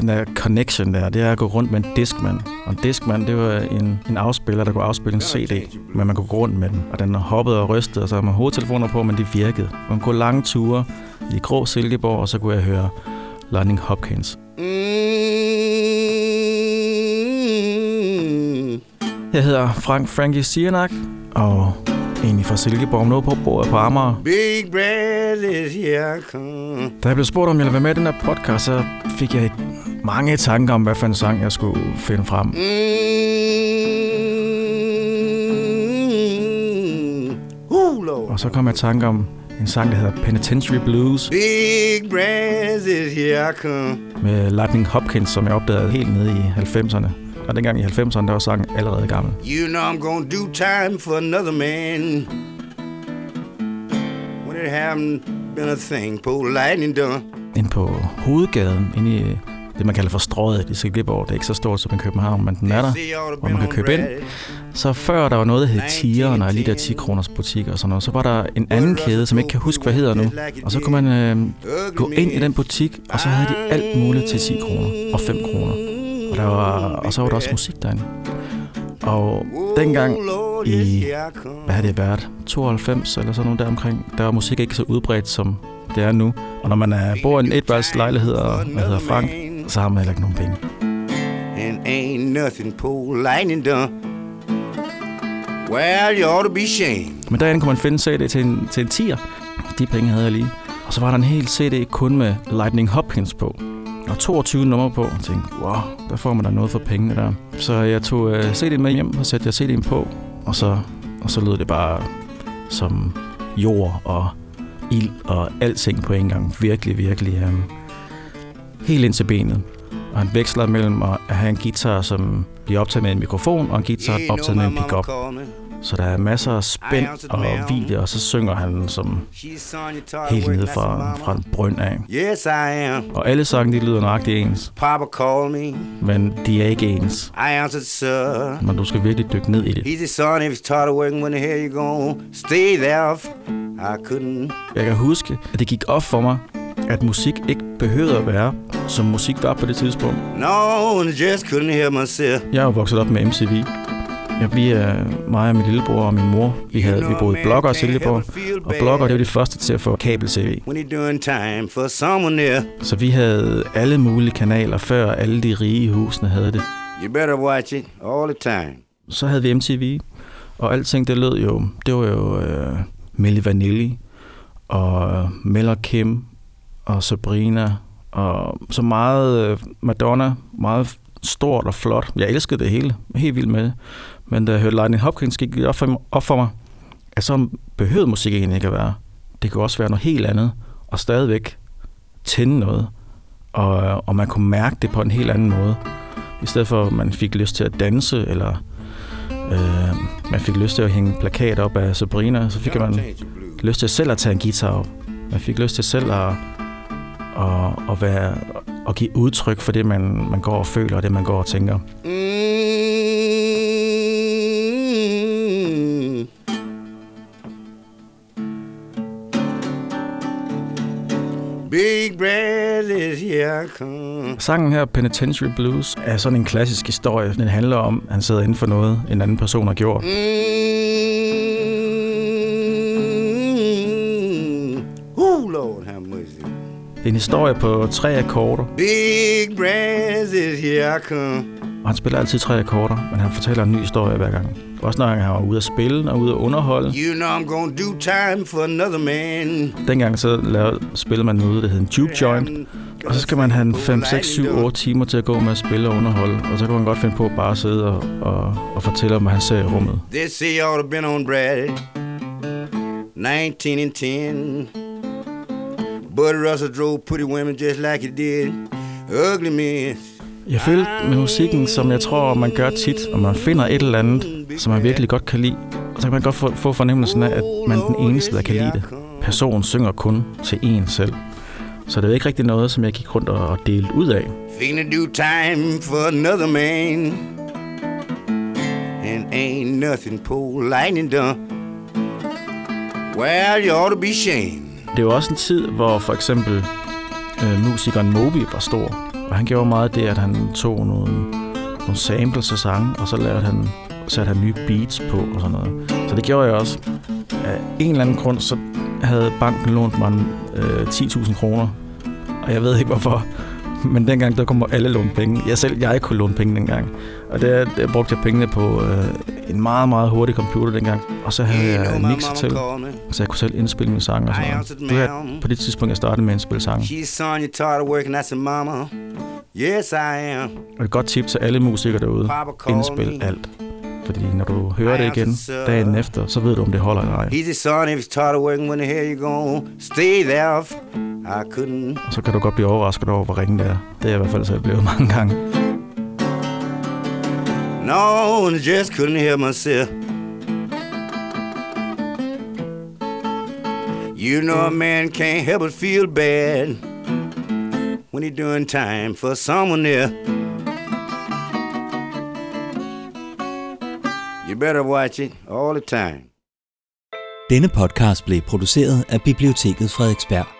den der connection der, det er at gå rundt med en Discman. Og en Discman, det var en, en afspiller, der kunne afspille en CD, men man kunne gå rundt med den. Og den hoppede og rystede, og så havde man hovedtelefoner på, men de virkede. Man kunne gå lange ture i grå Silkeborg, og så kunne jeg høre Lightning Hopkins. Jeg hedder Frank Frankie Siernak, og egentlig fra Silkeborg, nu på bordet på Amager. Big is here come. Da jeg blev spurgt, om jeg ville være med i den her podcast, så fik jeg mange tanker om, hvad for en sang jeg skulle finde frem. Mm. Og så kom jeg i tanke om en sang, der hedder Penitentiary Blues Big is here come. med Lightning Hopkins, som jeg opdagede helt nede i 90'erne. Og dengang i 90'erne, der var sangen allerede gammel. You know I'm gonna do time for another man. When it haven't been a thing, på lightning done. Ind på hovedgaden, inde i det, man kalder for strøget i Silkeborg. Det er ikke så stort som i København, men den er der. hvor man kan købe ind. Så før der var noget, der hed Tieren, og lige der 10 kroners butikker og sådan noget, så var der en anden kæde, som jeg ikke kan huske, hvad hedder nu. Og så kunne man øh, gå ind i den butik, og så havde de alt muligt til 10 kroner og 5 kroner. Og, der var, og så var der også musik derinde. Og dengang i, hvad har det været, 92 eller sådan noget deromkring, der var musik ikke så udbredt, som det er nu. Og når man er, bor i en etværelses lejlighed og hvad hedder Frank, så har man heller ikke nogen penge. And ain't nothing på lightning done. Well, you ought to be shamed. Men derinde kunne man finde CD til en, til en tier. De penge havde jeg lige. Og så var der en hel CD kun med Lightning Hopkins på. Og 22 numre på. Jeg tænkte, wow, der får man da noget for pengene der. Så jeg tog øh, CD'en med hjem, og satte jeg CD'en på. Og så, og så lød det bare som jord og ild og alting på en gang. Virkelig, virkelig øh, helt ind til benet. Og han veksler mellem at have en guitar, som bliver optaget med en mikrofon, og en guitar optaget med en pickup. Så der er masser af spænd og hvile, og så synger han som helt nede fra, fra en brønd af. Yes, I am. Og alle sange, de lyder nøjagtigt ens, Papa called me. men de er ikke ens. I answered, sir. Men du skal virkelig dykke ned i det. He said, son, if you started working, when the hell you gonna stay there? I couldn't. Jeg kan huske, at det gik op for mig, at musik ikke behøvede at være, som musik var på det tidspunkt. No, I just couldn't hear myself. Jeg er jo vokset op med MTV. Ja, vi er mig og min lillebror og min mor. Vi, havde, vi boede i Blokker og Silkeborg. Og Blokker, det var de første til at få kabel-tv. Så vi havde alle mulige kanaler, før alle de rige husene havde det. you better watch it all the time. Så havde vi MTV, og alting det lød jo, det var jo øh, Milli Vanilli, og og Kim, og Sabrina, og så meget øh, Madonna, meget stort og flot. Jeg elskede det hele, helt vildt med det. Men da jeg hørte Lightning Hopkins, gik det op for, op for mig, at så behøvede musik egentlig ikke at være. Det kunne også være noget helt andet, og stadigvæk tænde noget. Og, øh, og man kunne mærke det på en helt anden måde. I stedet for, at man fik lyst til at danse, eller øh, man fik lyst til at hænge plakater op af Sabrina, så fik man lyst til selv at tage en guitar op. Man fik lyst til selv at, at, at, være, at give udtryk for det, man, man går og føler, og det, man går og tænker. Mm. Big bread is here come. Sangen her, Penitentiary Blues, er sådan en klassisk historie. Den handler om, at han sidder inden for noget, en anden person har gjort. Mm. Det er en historie på tre akkorder, Big bread is here come. og han spiller altid tre akkorder, men han fortæller en ny historie hver gang. Også når han var ude at spille og ude at underholde. You know I'm gonna do time for another man. Dengang så lavede, spillede man noget, der hed en juke joint, og så skal man have en 5, 6, 7, 8 timer til at gå med at spille og underholde. Og så kan man godt finde på at bare sidde og, og, og fortælle om, hvad han ser i rummet. Say you ought been on Brad. 19 and 10. Bud Russell drove pretty women just like he did. Ugly men. Jeg følte med musikken, som jeg tror, man gør tit, og man finder et eller andet, som man virkelig godt kan lide. Og så kan man godt få, få fornemmelsen af, at man er den eneste, der kan lide det. Personen synger kun til en selv. Så det er ikke rigtig noget, som jeg gik rundt og delte ud af. Finna do time for another man. And ain't nothing po lightning done. Well, you ought to be shamed. Det var også en tid, hvor for eksempel øh, musikeren Moby var stor. Og han gjorde meget det, at han tog nogle, nogle samples af sange, og så lavede han, satte han nye beats på og sådan noget. Så det gjorde jeg også. Af en eller anden grund, så havde banken lånt mig øh, 10.000 kroner. Og jeg ved ikke hvorfor. Men dengang, der kommer alle låne penge. Jeg selv, jeg kunne låne penge dengang. Og der, der brugte jeg pengene på øh, en meget, meget hurtig computer dengang. Og så havde jeg en mixer til, så jeg kunne selv indspille mine sange og sådan noget. Det var på det tidspunkt, jeg startede med at indspille sange. Yes I am. Og et godt tip til alle musikere derude. Indspil alt. Fordi når du hører det igen dagen efter, så ved du, om det holder eller ej. He said, son, if you're tired of working, when the hell you gonna stay there? Og så kan du godt blive overrasket over, hvor ringe det er. Det er jeg i hvert fald selv blevet mange gange. No, and I just couldn't hear myself. You know a man can't help but feel bad when he's doing time for someone there. You better watch it all the time. Denne podcast blev produceret af Biblioteket Frederiksberg.